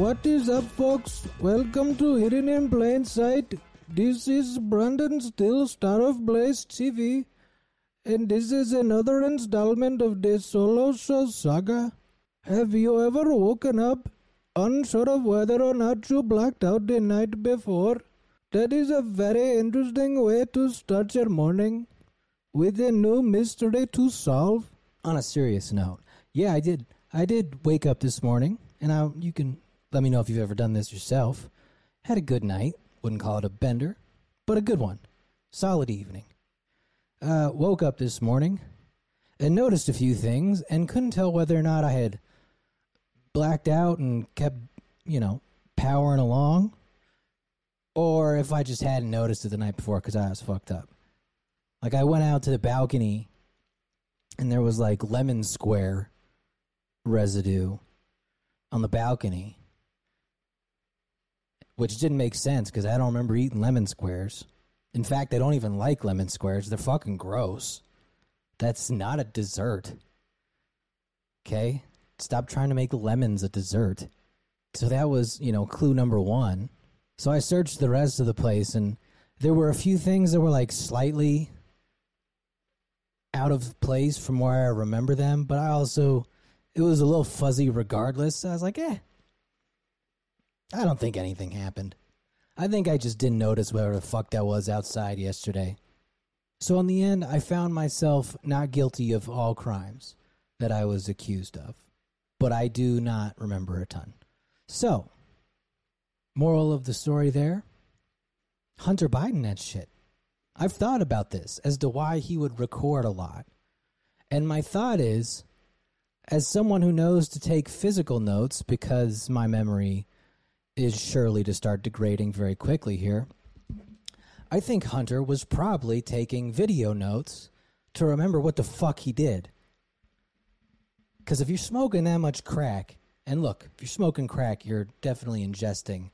What is up, folks? Welcome to Hidden in Plain Sight. This is Brandon Still, star of Blaze TV, and this is another installment of the solo show saga. Have you ever woken up unsure of whether or not you blacked out the night before? That is a very interesting way to start your morning with a new mystery to solve. on a serious note, yeah, I did. I did wake up this morning, and I you can let me know if you've ever done this yourself. Had a good night. Wouldn't call it a bender, but a good one. Solid evening. Uh, woke up this morning and noticed a few things, and couldn't tell whether or not I had blacked out and kept, you know, powering along, or if I just hadn't noticed it the night before because I was fucked up. Like I went out to the balcony and there was like lemon square residue on the balcony, which didn't make sense because I don't remember eating lemon squares. In fact, I don't even like lemon squares. They're fucking gross. That's not a dessert. Okay? Stop trying to make lemons a dessert. So that was, you know, clue number one. So I searched the rest of the place and there were a few things that were like slightly out of place from where I remember them, but I also it was a little fuzzy regardless. So I was like, eh. I don't think anything happened. I think I just didn't notice whatever the fuck that was outside yesterday. So in the end, I found myself not guilty of all crimes that I was accused of, but I do not remember a ton. So, moral of the story there Hunter Biden, that shit. I've thought about this as to why he would record a lot. And my thought is, as someone who knows to take physical notes because my memory is surely to start degrading very quickly here, I think Hunter was probably taking video notes to remember what the fuck he did. Because if you're smoking that much crack, and look, if you're smoking crack, you're definitely ingesting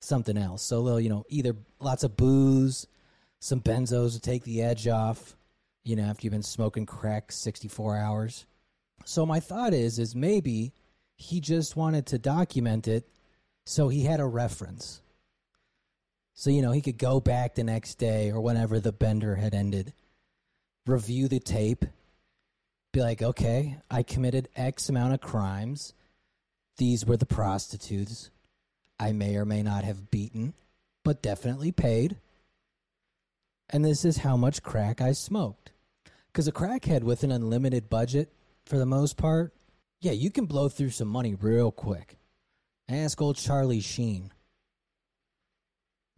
something else. So, little, you know, either lots of booze, some benzos to take the edge off, you know, after you've been smoking crack 64 hours. So my thought is is maybe he just wanted to document it so he had a reference. So you know, he could go back the next day or whenever the bender had ended, review the tape, be like, "Okay, I committed X amount of crimes. These were the prostitutes I may or may not have beaten, but definitely paid." and this is how much crack I smoked. Because a crackhead with an unlimited budget, for the most part, yeah, you can blow through some money real quick. Ask old Charlie Sheen.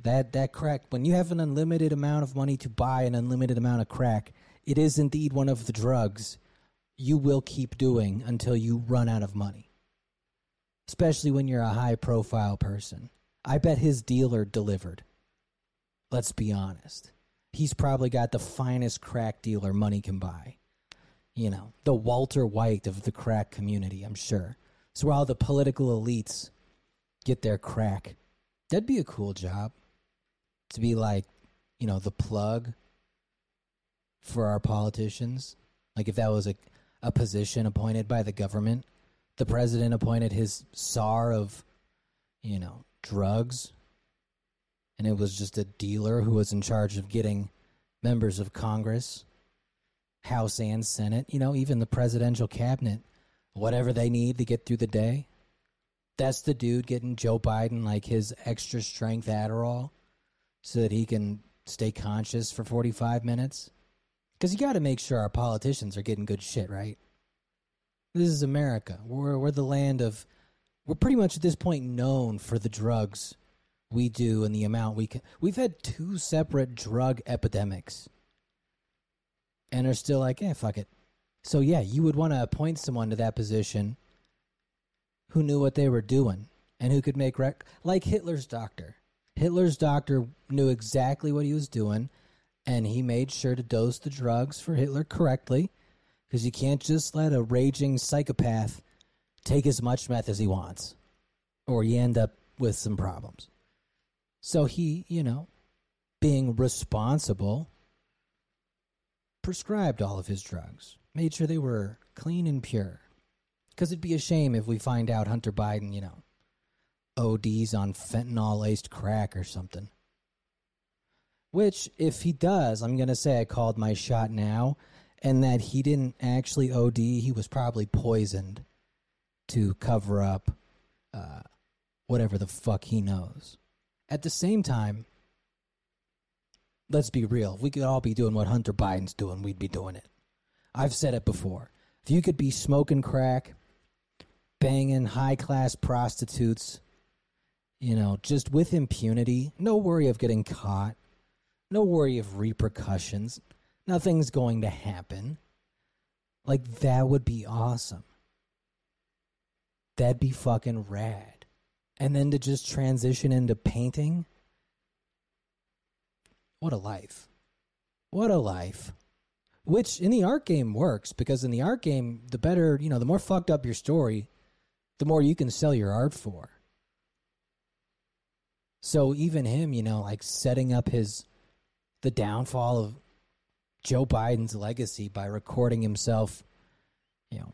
That that crack, when you have an unlimited amount of money to buy an unlimited amount of crack, it is indeed one of the drugs you will keep doing until you run out of money. Especially when you're a high profile person. I bet his dealer delivered. Let's be honest he's probably got the finest crack dealer money can buy. You know, the Walter White of the crack community, I'm sure. It's where all the political elites get their crack. That'd be a cool job. To be like, you know, the plug for our politicians. Like if that was a, a position appointed by the government, the president appointed his czar of, you know, drugs and it was just a dealer who was in charge of getting members of Congress, House and Senate, you know, even the presidential cabinet, whatever they need to get through the day. That's the dude getting Joe Biden like his extra strength Adderall so that he can stay conscious for 45 minutes. Because you got to make sure our politicians are getting good shit, right? This is America. We're, we're the land of, we're pretty much at this point known for the drugs we do and the amount we can. We've had two separate drug epidemics, and are still like, eh, fuck it. So yeah, you would want to appoint someone to that position who knew what they were doing and who could make rec like Hitler's doctor. Hitler's doctor knew exactly what he was doing, and he made sure to dose the drugs for Hitler correctly, because you can't just let a raging psychopath take as much meth as he wants, or you end up with some problems. So he, you know, being responsible, prescribed all of his drugs, made sure they were clean and pure. Because it'd be a shame if we find out Hunter Biden, you know, ODs on fentanyl laced crack or something. Which, if he does, I'm going to say I called my shot now, and that he didn't actually OD. He was probably poisoned to cover up uh, whatever the fuck he knows. At the same time, let's be real. If we could all be doing what Hunter Biden's doing, we'd be doing it. I've said it before. If you could be smoking crack, banging high class prostitutes, you know, just with impunity, no worry of getting caught, no worry of repercussions, nothing's going to happen. Like, that would be awesome. That'd be fucking rad. And then to just transition into painting. What a life. What a life. Which in the art game works because in the art game, the better, you know, the more fucked up your story, the more you can sell your art for. So even him, you know, like setting up his the downfall of Joe Biden's legacy by recording himself, you know,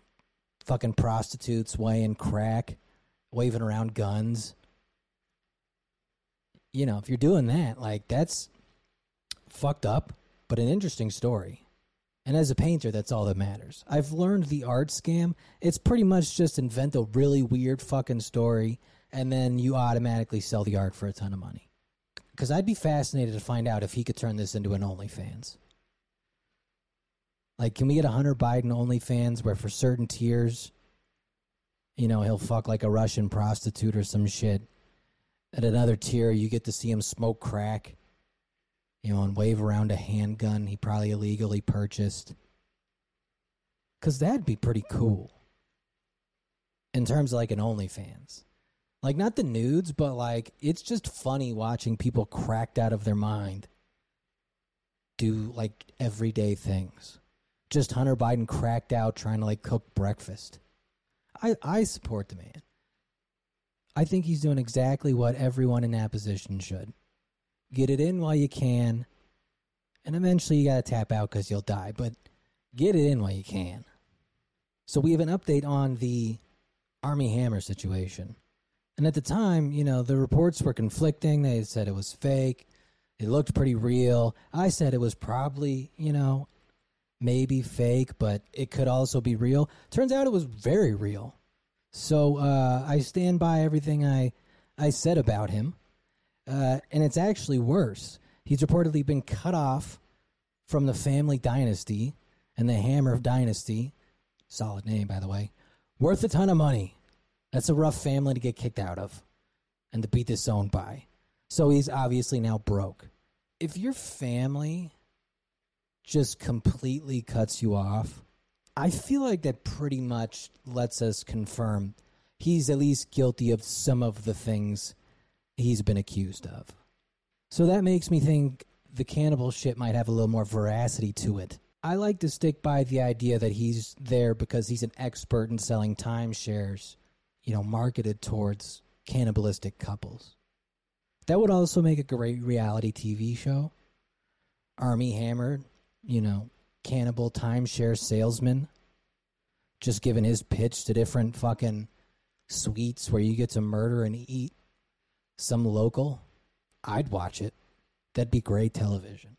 fucking prostitutes, weighing crack, waving around guns. You know, if you're doing that, like that's fucked up, but an interesting story. And as a painter, that's all that matters. I've learned the art scam. It's pretty much just invent a really weird fucking story, and then you automatically sell the art for a ton of money. Because I'd be fascinated to find out if he could turn this into an OnlyFans. Like, can we get a Hunter Biden OnlyFans where for certain tiers, you know, he'll fuck like a Russian prostitute or some shit? At another tier, you get to see him smoke crack you know, and wave around a handgun he probably illegally purchased. Because that'd be pretty cool. In terms of like an OnlyFans. Like, not the nudes, but like, it's just funny watching people cracked out of their mind do like everyday things. Just Hunter Biden cracked out trying to like cook breakfast. I, I support the man. I think he's doing exactly what everyone in that position should. Get it in while you can. And eventually you got to tap out because you'll die. But get it in while you can. So we have an update on the Armie Hammer situation. And at the time, you know, the reports were conflicting. They said it was fake. It looked pretty real. I said it was probably, you know, maybe fake, but it could also be real. Turns out it was very real. So uh, I stand by everything I I said about him. Uh, and it's actually worse. He's reportedly been cut off from the family dynasty and the Hammer of dynasty. Solid name, by the way. Worth a ton of money. That's a rough family to get kicked out of and to be disowned by. So he's obviously now broke. If your family just completely cuts you off, I feel like that pretty much lets us confirm he's at least guilty of some of the things he's been accused of. So that makes me think the cannibal shit might have a little more veracity to it. I like to stick by the idea that he's there because he's an expert in selling timeshares, you know, marketed towards cannibalistic couples. That would also make a great reality TV show. Armie Hammer, you know, cannibal timeshare salesman, just giving his pitch to different fucking suites where you get to murder and eat some local, I'd watch it. That'd be great television.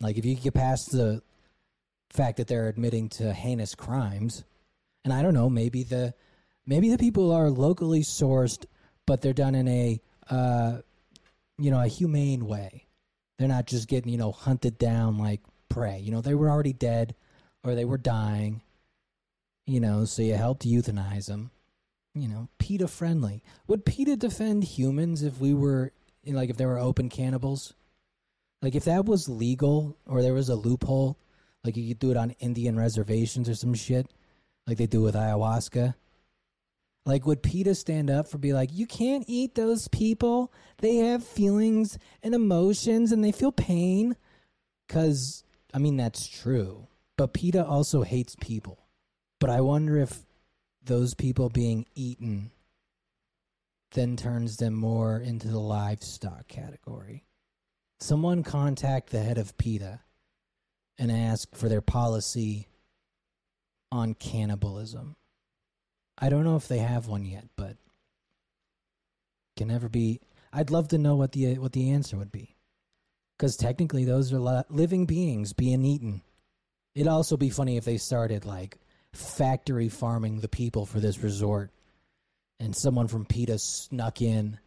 Like if you get past the fact that they're admitting to heinous crimes, and I don't know, maybe the maybe the people are locally sourced, but they're done in a uh, you know a humane way. They're not just getting you know hunted down like prey. You know they were already dead or they were dying. You know, so you helped euthanize them you know, PETA friendly. Would PETA defend humans if we were, like, if there were open cannibals? Like, if that was legal or there was a loophole, like you could do it on Indian reservations or some shit, like they do with ayahuasca. Like, would PETA stand up for be like, you can't eat those people? They have feelings and emotions and they feel pain? Because, I mean, that's true. But PETA also hates people. But I wonder if those people being eaten then turns them more into the livestock category. Someone contact the head of PETA and ask for their policy on cannibalism. I don't know if they have one yet, but can never be. I'd love to know what the what the answer would be, because technically those are li- living beings being eaten. It'd also be funny if they started like factory farming the people for this resort, and someone from PETA snuck in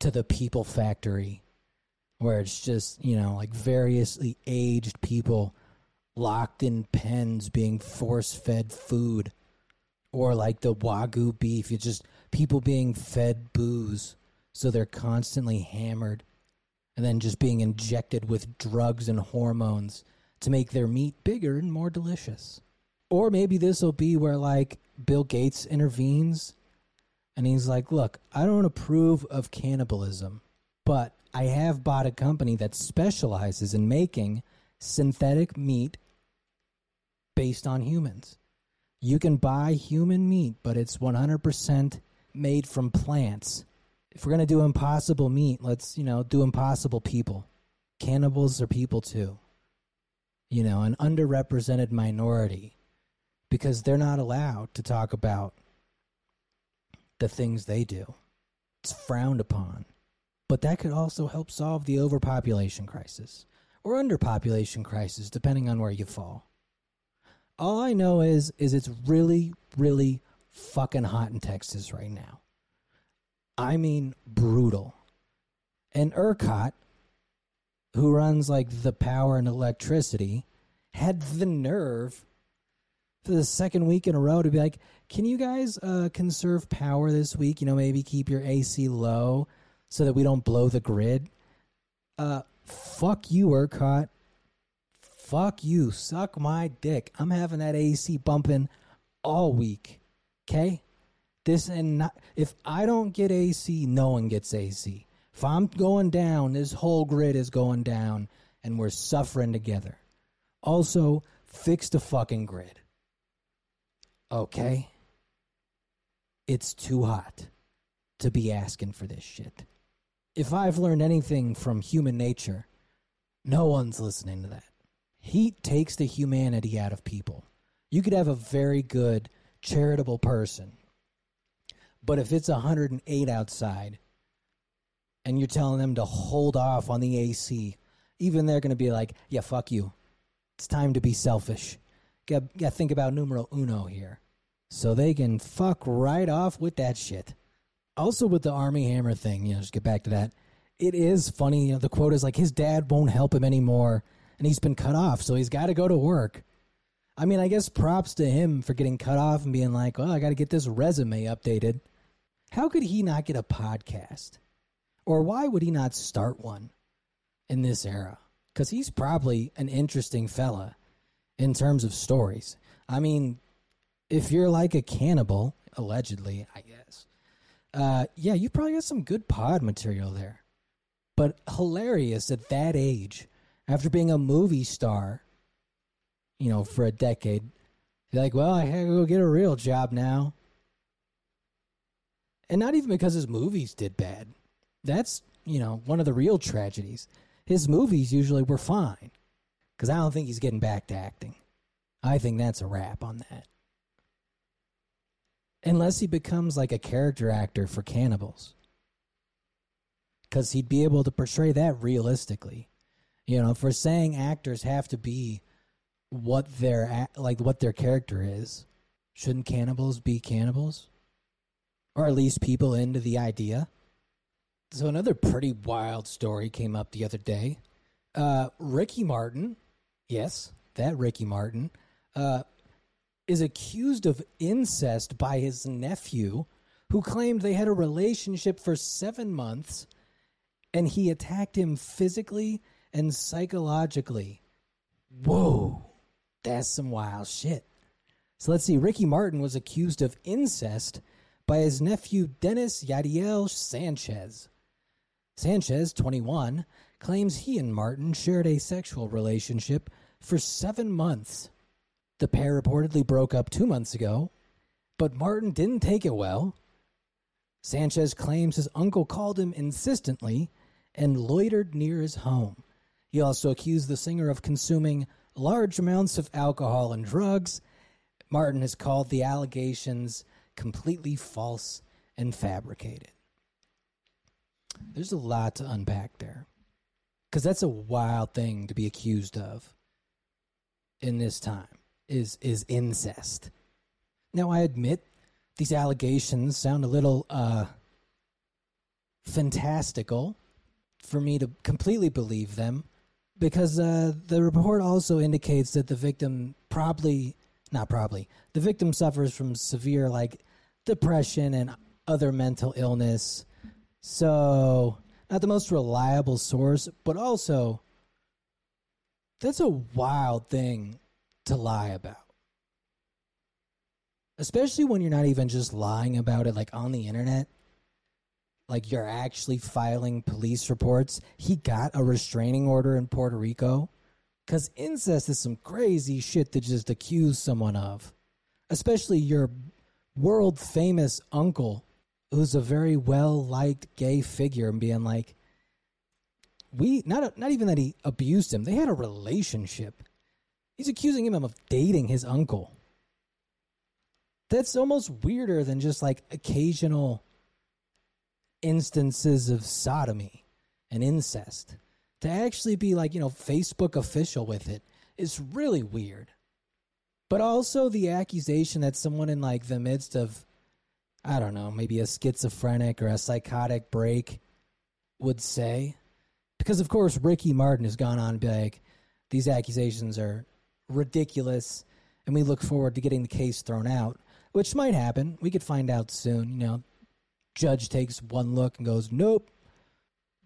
to the people factory, where it's just you know like variously aged people locked in pens being force fed food. Or like the wagyu beef it's just people being fed booze. So they're constantly hammered and then just being injected with drugs and hormones to make their meat bigger and more delicious or maybe this will be where like bill gates intervenes and he's like look i don't approve of cannibalism but i have bought a company that specializes in making synthetic meat based on humans. You can buy human meat, but it's 100% made from plants. If we're going to do impossible meat, let's, you know, do impossible people. Cannibals are people too. You know, an underrepresented minority because they're not allowed to talk about the things they do. It's frowned upon. But that could also help solve the overpopulation crisis or underpopulation crisis, depending on where you fall. All I know is is it's really, really fucking hot in Texas right now. I mean brutal. And ERCOT, who runs like the power and electricity, had the nerve for the second week in a row to be like, "Can you guys uh, conserve power this week? You know, maybe keep your AC low so that we don't blow the grid." Uh, fuck you, ERCOT. Fuck you. Suck my dick. I'm having that AC bumping all week. Okay? This and not if I don't get AC, no one gets AC. If I'm going down, this whole grid is going down and we're suffering together. Also, fix the fucking grid. Okay? It's too hot to be asking for this shit. If I've learned anything from human nature, no one's listening to that. Heat takes the humanity out of people. You could have a very good, charitable person, but if it's 108 outside and you're telling them to hold off on the AC, even they're going to be like, yeah, fuck you. It's time to be selfish. To think about numero uno here. So they can fuck right off with that shit. Also, with the Armie Hammer thing, you know, just get back to that. It is funny. You know, the quote is like, his dad won't help him anymore and he's been cut off, so he's got to go to work. I mean, I guess props to him for getting cut off and being like, well, I got to get this resume updated. How could he not get a podcast? Or why would he not start one in this era? Because he's probably an interesting fella in terms of stories. I mean, if you're like a cannibal, allegedly, I guess, uh, yeah, you probably got some good pod material there. But hilarious at that age after being a movie star, you know, for a decade. You're like, well, I gotta go get a real job now. And not even because his movies did bad. That's, you know, one of the real tragedies. His movies usually were fine. Because I don't think he's getting back to acting. I think that's a wrap on that. Unless he becomes like a character actor for cannibals. Because he'd be able to portray that realistically. You know, for saying actors have to be what their like what their character is, shouldn't cannibals be cannibals? Or at least people into the idea? So another pretty wild story came up the other day. Uh, Ricky Martin, yes, that Ricky Martin, uh, is accused of incest by his nephew, who claimed they had a relationship for seven months, and he attacked him physically and psychologically. Whoa, that's some wild shit. So let's see. Ricky Martin was accused of incest by his nephew Dennis Yadiel Sanchez. Sanchez, 21, claims he and Martin shared a sexual relationship for seven months. The pair reportedly broke up two months ago, but Martin didn't take it well. Sanchez claims his uncle called him insistently and loitered near his home. He also accused the singer of consuming large amounts of alcohol and drugs. Martin has called the allegations completely false and fabricated. There's a lot to unpack there. Because that's a wild thing to be accused of in this time is is incest. Now I admit these allegations sound a little uh fantastical for me to completely believe them because uh, the report also indicates that the victim probably not probably the victim suffers from severe like depression and other mental illness so not the most reliable source but also that's a wild thing to lie about especially when you're not even just lying about it like on the internet like you're actually filing police reports. He got a restraining order in Puerto Rico because incest is some crazy shit to just accuse someone of, especially your world famous uncle who's a very well liked gay figure and being like, we not not even that he abused him. They had a relationship. He's accusing him of dating his uncle. That's almost weirder than just like occasional instances of sodomy and incest. To actually be like, you know, Facebook official with it is really weird. But also the accusation that someone in like the midst of, I don't know, maybe a schizophrenic or a psychotic break would say. Because of course Ricky Martin has gone on like, these accusations are ridiculous and we look forward to getting the case thrown out, which might happen. We could find out soon. You know, Judge takes one look and goes, nope.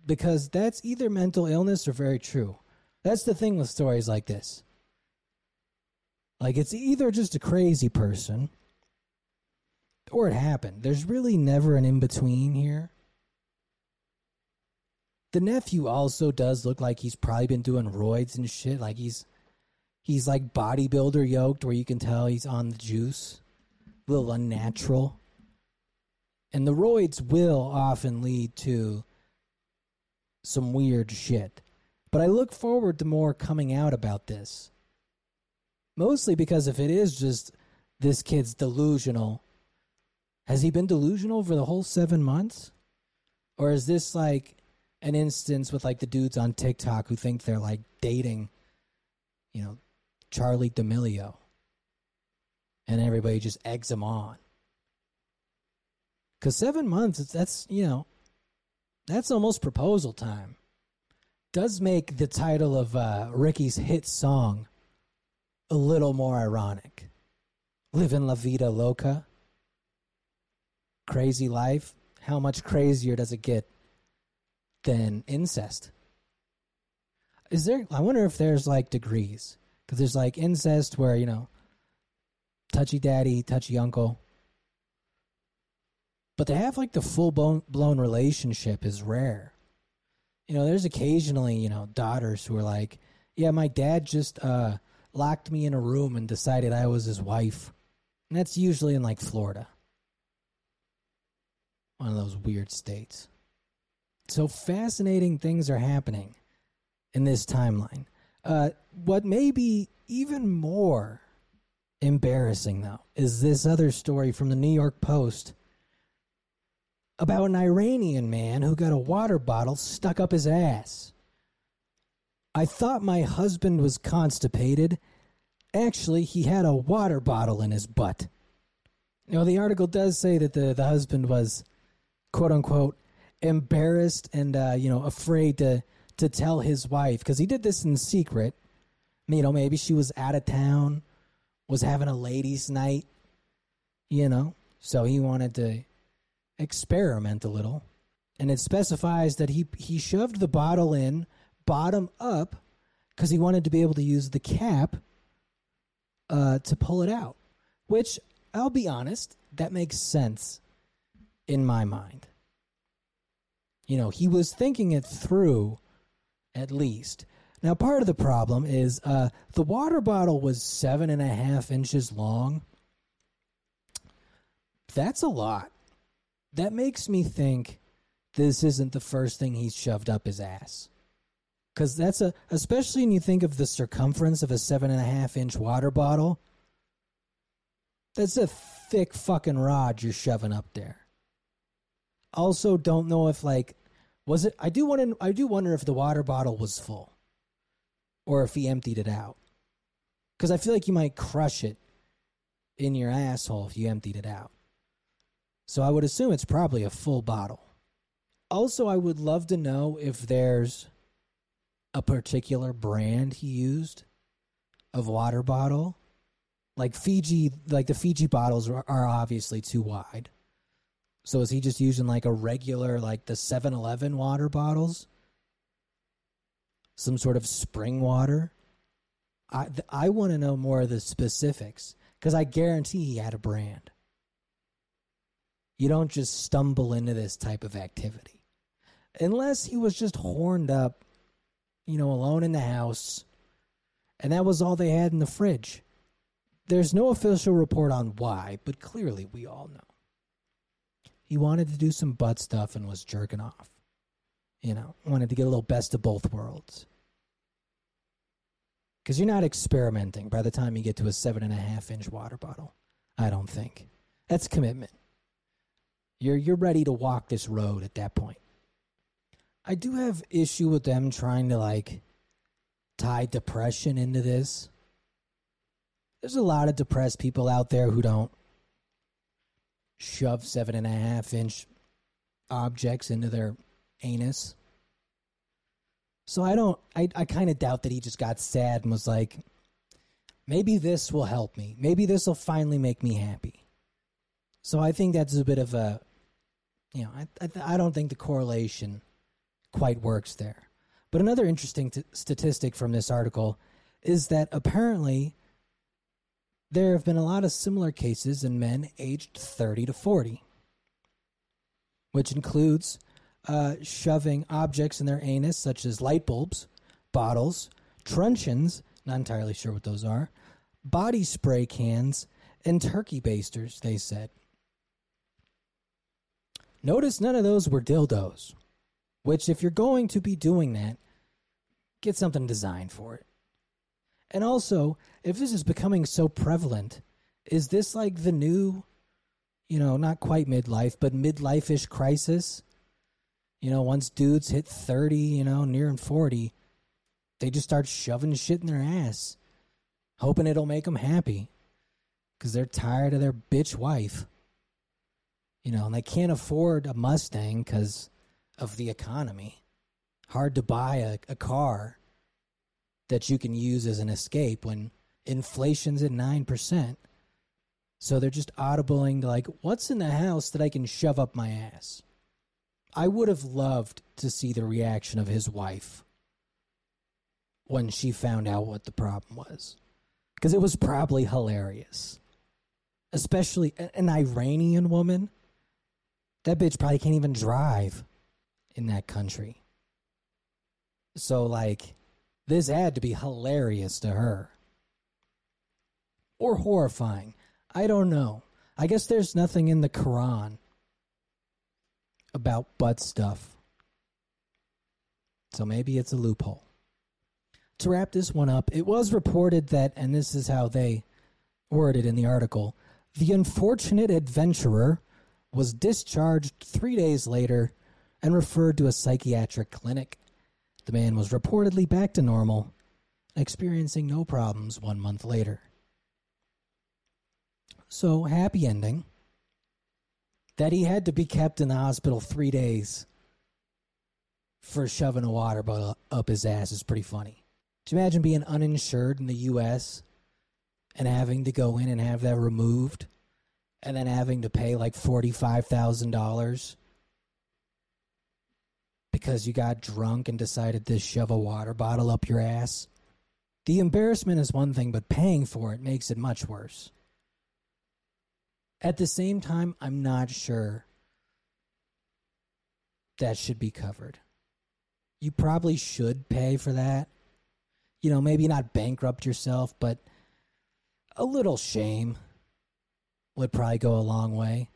Because that's either mental illness or very true. That's the thing with stories like this. Like, it's either just a crazy person or it happened. There's really never an in between here. The nephew also does look like he's probably been doing roids and shit. Like, he's. He's like bodybuilder yoked, where you can tell he's on the juice. A little unnatural. And the roids will often lead to some weird shit. But I look forward to more coming out about this. Mostly because if it is just this kid's delusional, has he been delusional for the whole seven months? Or is this like an instance with like the dudes on TikTok who think they're like dating, you know, Charli D'Amelio? And everybody just eggs him on. Because seven months, that's, you know, that's almost proposal time. Does make the title of uh, Ricky's hit song a little more ironic. Living La Vida Loca. Crazy life. How much crazier does it get than incest? Is there, I wonder if there's like degrees. Because there's like incest where, you know, touchy daddy, touchy uncle but to have like the full blown relationship is rare. You know, there's occasionally, you know, daughters who are like, yeah, my dad just uh, locked me in a room and decided I was his wife. And that's usually in like Florida. One of those weird states. So fascinating things are happening in this timeline. Uh, what may be even more embarrassing, though, is this other story from the New York Post about an Iranian man who got a water bottle stuck up his ass. I thought my husband was constipated. Actually, he had a water bottle in his butt. Now, the article does say that the, the husband was, quote unquote, embarrassed and, uh, you know, afraid to, to tell his wife because he did this in secret. You know, maybe she was out of town, was having a ladies' night, you know, so he wanted to experiment a little. And it specifies that he, he shoved the bottle in bottom up because he wanted to be able to use the cap uh, to pull it out. Which, I'll be honest, that makes sense in my mind. You know, he was thinking it through at least. Now, part of the problem is uh, the water bottle was seven and a half inches long. That's a lot that makes me think this isn't the first thing he's shoved up his ass. Because that's a, especially when you think of the circumference of a seven and a half inch water bottle, that's a thick fucking rod you're shoving up there. Also, don't know if like Was it? I do want to. I do wonder if the water bottle was full, or if he emptied it out. Because I feel like you might crush it in your asshole if you emptied it out. So I would assume it's probably a full bottle. Also, I would love to know if there's a particular brand he used of water bottle. Like Fiji, like the Fiji bottles are, are obviously too wide. So is he just using like a regular, like the 7 Eleven water bottles? Some sort of spring water? I, I want to know more of the specifics because I guarantee he had a brand. You don't just stumble into this type of activity. Unless he was just horned up, you know, alone in the house, and that was all they had in the fridge. There's no official report on why, but clearly we all know. He wanted to do some butt stuff and was jerking off. You know, wanted to get a little best of both worlds. Because you're not experimenting by the time you get to a seven and a half inch water bottle. I don't think. That's commitment. You're you're ready to walk this road at that point. I do have issue with them trying to like tie depression into this. There's a lot of depressed people out there who don't shove seven and a half inch objects into their anus. So I don't I, I kind of doubt that he just got sad and was like, maybe this will help me. Maybe this will finally make me happy. So I think that's a bit of a, you know, I, I, I don't think the correlation quite works there. But another interesting t- statistic from this article is that apparently there have been a lot of similar cases in men aged 30 to 40, which includes uh, shoving objects in their anus, such as light bulbs, bottles, truncheons, not entirely sure what those are, body spray cans, and turkey basters, they said. Notice none of those were dildos, which, if you're going to be doing that, get something designed for it. And also, if this is becoming so prevalent, is this like the new, you know, not quite midlife, but midlife ish crisis? You know, once dudes hit 30, you know, nearing 40, they just start shoving shit in their ass, hoping it'll make them happy because they're tired of their bitch wife. You know, and they can't afford a Mustang because of the economy. Hard to buy a, a car that you can use as an escape when inflation's at 9%. So they're just audibling like, what's in the house that I can shove up my ass? I would have loved to see the reaction of his wife when she found out what the problem was. Because it was probably hilarious. Especially an Iranian woman. That bitch probably can't even drive in that country. So, like, this had to be hilarious to her. Or horrifying. I don't know. I guess there's nothing in the Quran about butt stuff. So maybe it's a loophole. To wrap this one up, it was reported that, and this is how they worded in the article, the unfortunate adventurer was discharged three days later and referred to a psychiatric clinic. The man was reportedly back to normal, experiencing no problems one month later. So, happy ending. That he had to be kept in the hospital three days for shoving a water bottle up his ass is pretty funny. You imagine being uninsured in the U.S. and having to go in and have that removed and then having to pay like $45,000 because you got drunk and decided to shove a water bottle up your ass. The embarrassment is one thing, but paying for it makes it much worse. At the same time, I'm not sure that should be covered. You probably should pay for that. You know, maybe not bankrupt yourself, but a little shame would probably go a long way.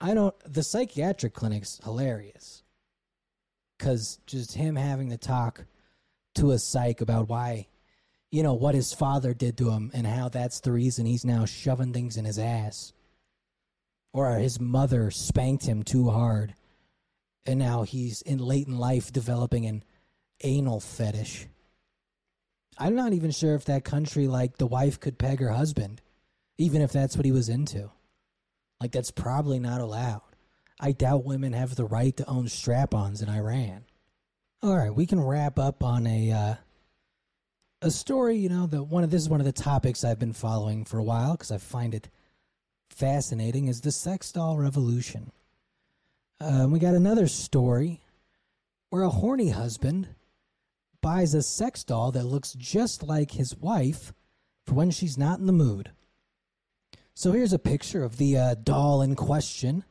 I don't, the psychiatric clinic's hilarious because just him having to talk to a psych about why, you know, what his father did to him and how that's the reason he's now shoving things in his ass. Or his mother spanked him too hard And now he's in late in life developing an anal fetish. I'm not even sure if that country, like, the wife could peg her husband, even if that's what he was into. Like, that's probably not allowed. I doubt women have the right to own strap ons in Iran. All right, we can wrap up on a. Uh, a story, you know, that one of this is one of the topics I've been following for a while because I find it fascinating is the sex doll revolution. Uh, we got another story where a horny husband buys a sex doll that looks just like his wife for when she's not in the mood. So here's a picture of the uh, doll in question.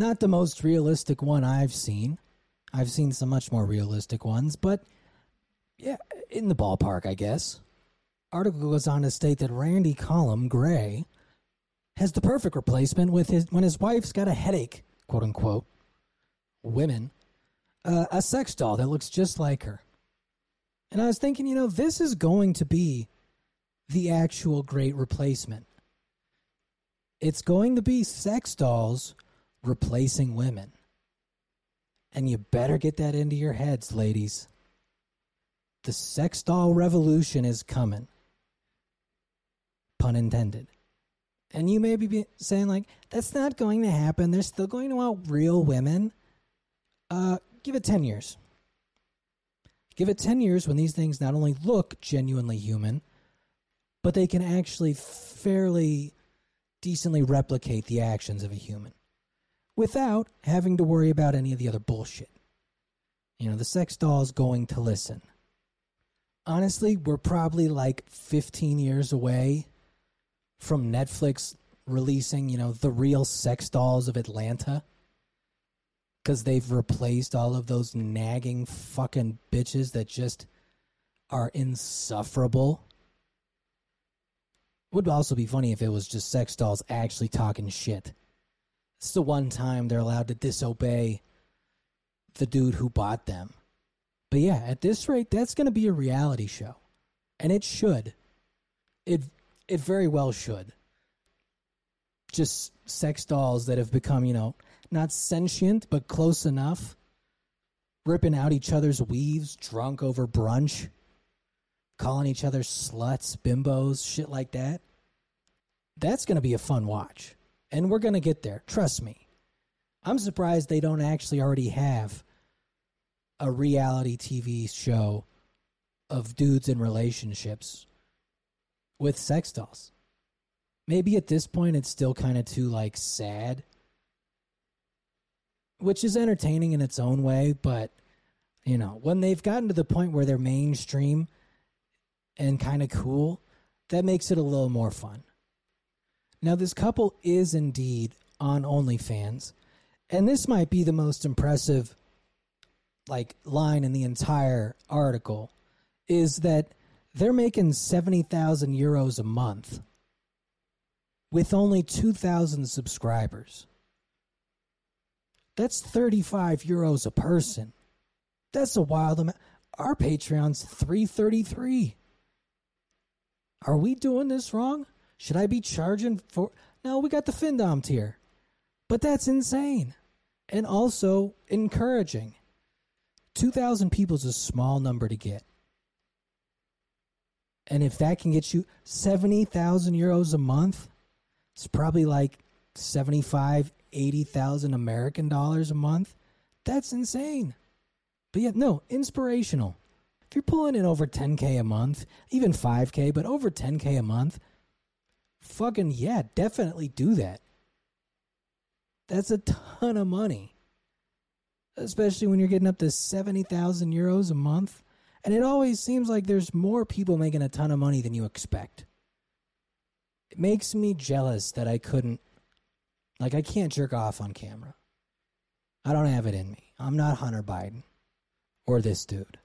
Not the most realistic one I've seen. I've seen some much more realistic ones, but yeah, in the ballpark, I guess. Article goes on to state that Randy Collum Gray has the perfect replacement with his when his wife's got a headache, quote unquote. Women, uh, a sex doll that looks just like her. And I was thinking, you know, this is going to be the actual great replacement. It's going to be sex dolls replacing women. And you better get that into your heads, ladies. The sex doll revolution is coming. Pun intended. And you may be saying, like, that's not going to happen. They're still going to want real women. Uh, give it 10 years. Give it 10 years when these things not only look genuinely human, but they can actually fairly decently replicate the actions of a human without having to worry about any of the other bullshit. You know, the sex doll is going to listen honestly, we're probably like 15 years away from Netflix releasing, you know, the real sex dolls of Atlanta. Because they've replaced all of those nagging fucking bitches that just are insufferable. Would also be funny if it was just sex dolls actually talking shit. It's the one time they're allowed to disobey the dude who bought them. But yeah, at this rate, that's going to be a reality show, and it should. It it very well should. Just sex dolls that have become, you know, not sentient but close enough, ripping out each other's weaves, drunk over brunch, calling each other sluts, bimbos, shit like that. That's going to be a fun watch. And we're going to get there. Trust me. I'm surprised they don't actually already have a reality TV show of dudes in relationships with sex dolls. Maybe at this point it's still kind of too like sad, which is entertaining in its own way, but you know, when they've gotten to the point where they're mainstream and kind of cool, that makes it a little more fun. Now, this couple is indeed on OnlyFans, and this might be the most impressive like line in the entire article is that they're making 70,000 euros a month with only 2,000 subscribers. That's 35 euros a person. That's a wild amount. Our Patreon's 333. Are we doing this wrong? Should I be charging for No, we got the Findom tier. But that's insane. And also encouraging. 2,000 people is a small number to get. And if that can get you 70,000 euros a month, it's probably like 75, 80,000 American dollars a month. That's insane. But yet, no, inspirational. If you're pulling in over 10K a month, even 5K, but over 10K a month, fucking yeah, definitely do that. That's a ton of money especially when you're getting up to 70,000 euros a month. And it always seems like there's more people making a ton of money than you expect. It makes me jealous that I couldn't, like, I can't jerk off on camera. I don't have it in me. I'm not Hunter Biden or this dude.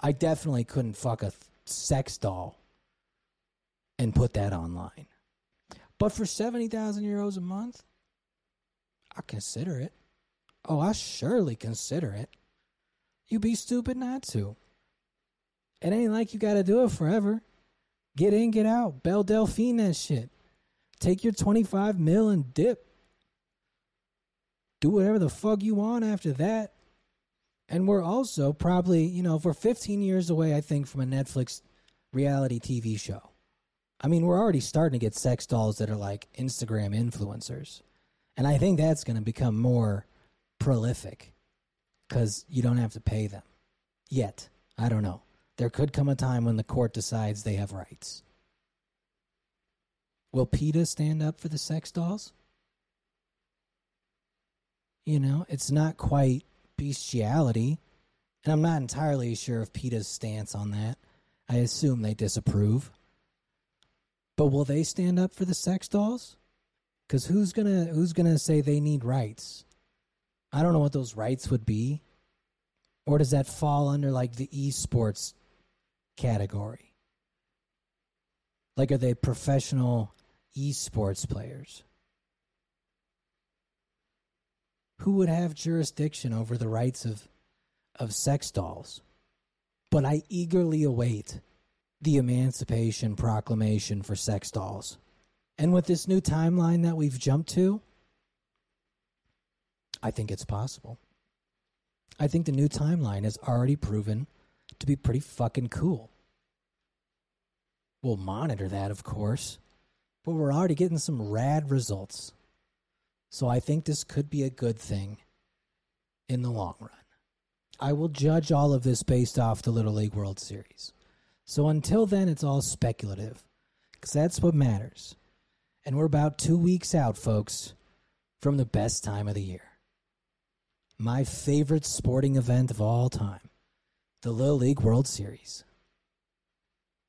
I definitely couldn't fuck a sex doll and put that online. But for 70,000 euros a month, I consider it. Oh, I surely consider it. You'd be stupid not to. It ain't like you gotta do it forever. Get in, get out. Belle Delphine that shit. Take your 25 mil and dip. do whatever the fuck you want after that. And we're also probably, you know, we're 15 years away, I think, from a Netflix reality TV show. I mean, we're already starting to get sex dolls that are like Instagram influencers. And I think that's going to become more prolific because you don't have to pay them yet. I don't know. There could come a time when the court decides they have rights. Will PETA stand up for the sex dolls? You know, it's not quite bestiality. And I'm not entirely sure of PETA's stance on that. I assume they disapprove. But will they stand up for the sex dolls? Because who's gonna who's gonna say they need rights? I don't know what those rights would be. Or does that fall under like the esports category? Like, are they professional esports players? Who would have jurisdiction over the rights of, of sex dolls? But I eagerly await the Emancipation Proclamation for sex dolls. And with this new timeline that we've jumped to, I think it's possible. I think the new timeline has already proven to be pretty fucking cool. We'll monitor that, of course, but we're already getting some rad results. So I think this could be a good thing in the long run. I will judge all of this based off the Little League World Series. So until then, it's all speculative, because that's what matters. And we're about two weeks out, folks, from the best time of the year. My favorite sporting event of all time the Little League World Series.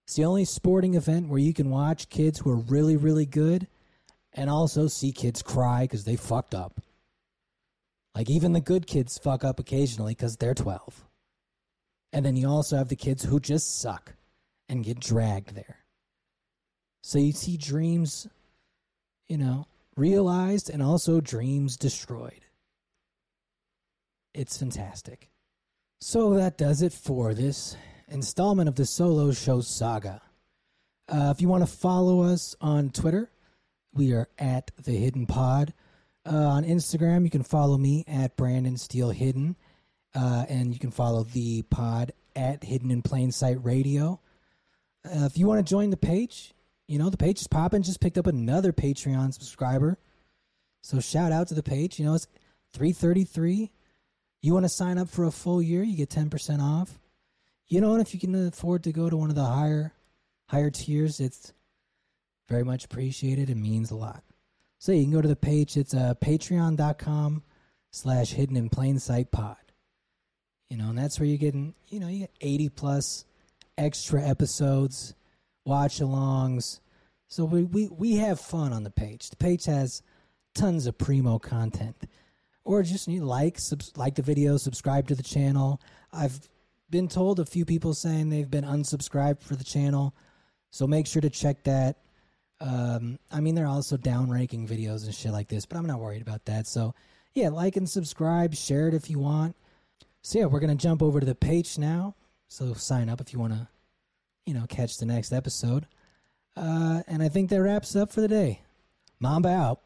It's the only sporting event where you can watch kids who are really, really good and also see kids cry because they fucked up. Like, even the good kids fuck up occasionally because they're 12. And then you also have the kids who just suck and get dragged there. So you see dreams, you know, realized and also dreams destroyed. It's fantastic. So that does it for this installment of the Solo Show Saga. Uh, if you want to follow us on Twitter, we are at the Hidden Pod. Uh, on Instagram, you can follow me at Brandon Steele Hidden, uh, and you can follow the pod at Hidden in Plain Sight Radio. Uh, if you want to join the page, you know the page is popping. Just picked up another Patreon subscriber, so shout out to the page. You know it's three thirty three. You want to sign up for a full year, you get ten percent off. You know, and if you can afford to go to one of the higher higher tiers, it's very much appreciated It means a lot. So you can go to the page. It's uh, patreon.com slash hidden in plain sight pod. You know, and that's where you're getting, you know, you get 80 plus extra episodes, watch alongs. So we, we, we have fun on the page. The page has tons of primo content. Or just you like subs- like the video, subscribe to the channel. I've been told a few people saying they've been unsubscribed for the channel. So make sure to check that. Um, I mean, they're also downranking videos and shit like this, but I'm not worried about that. So, yeah, like and subscribe, share it if you want. So, yeah, we're going to jump over to the page now. So, sign up if you want to, you know, catch the next episode. Uh, and I think that wraps up for the day. Mamba out.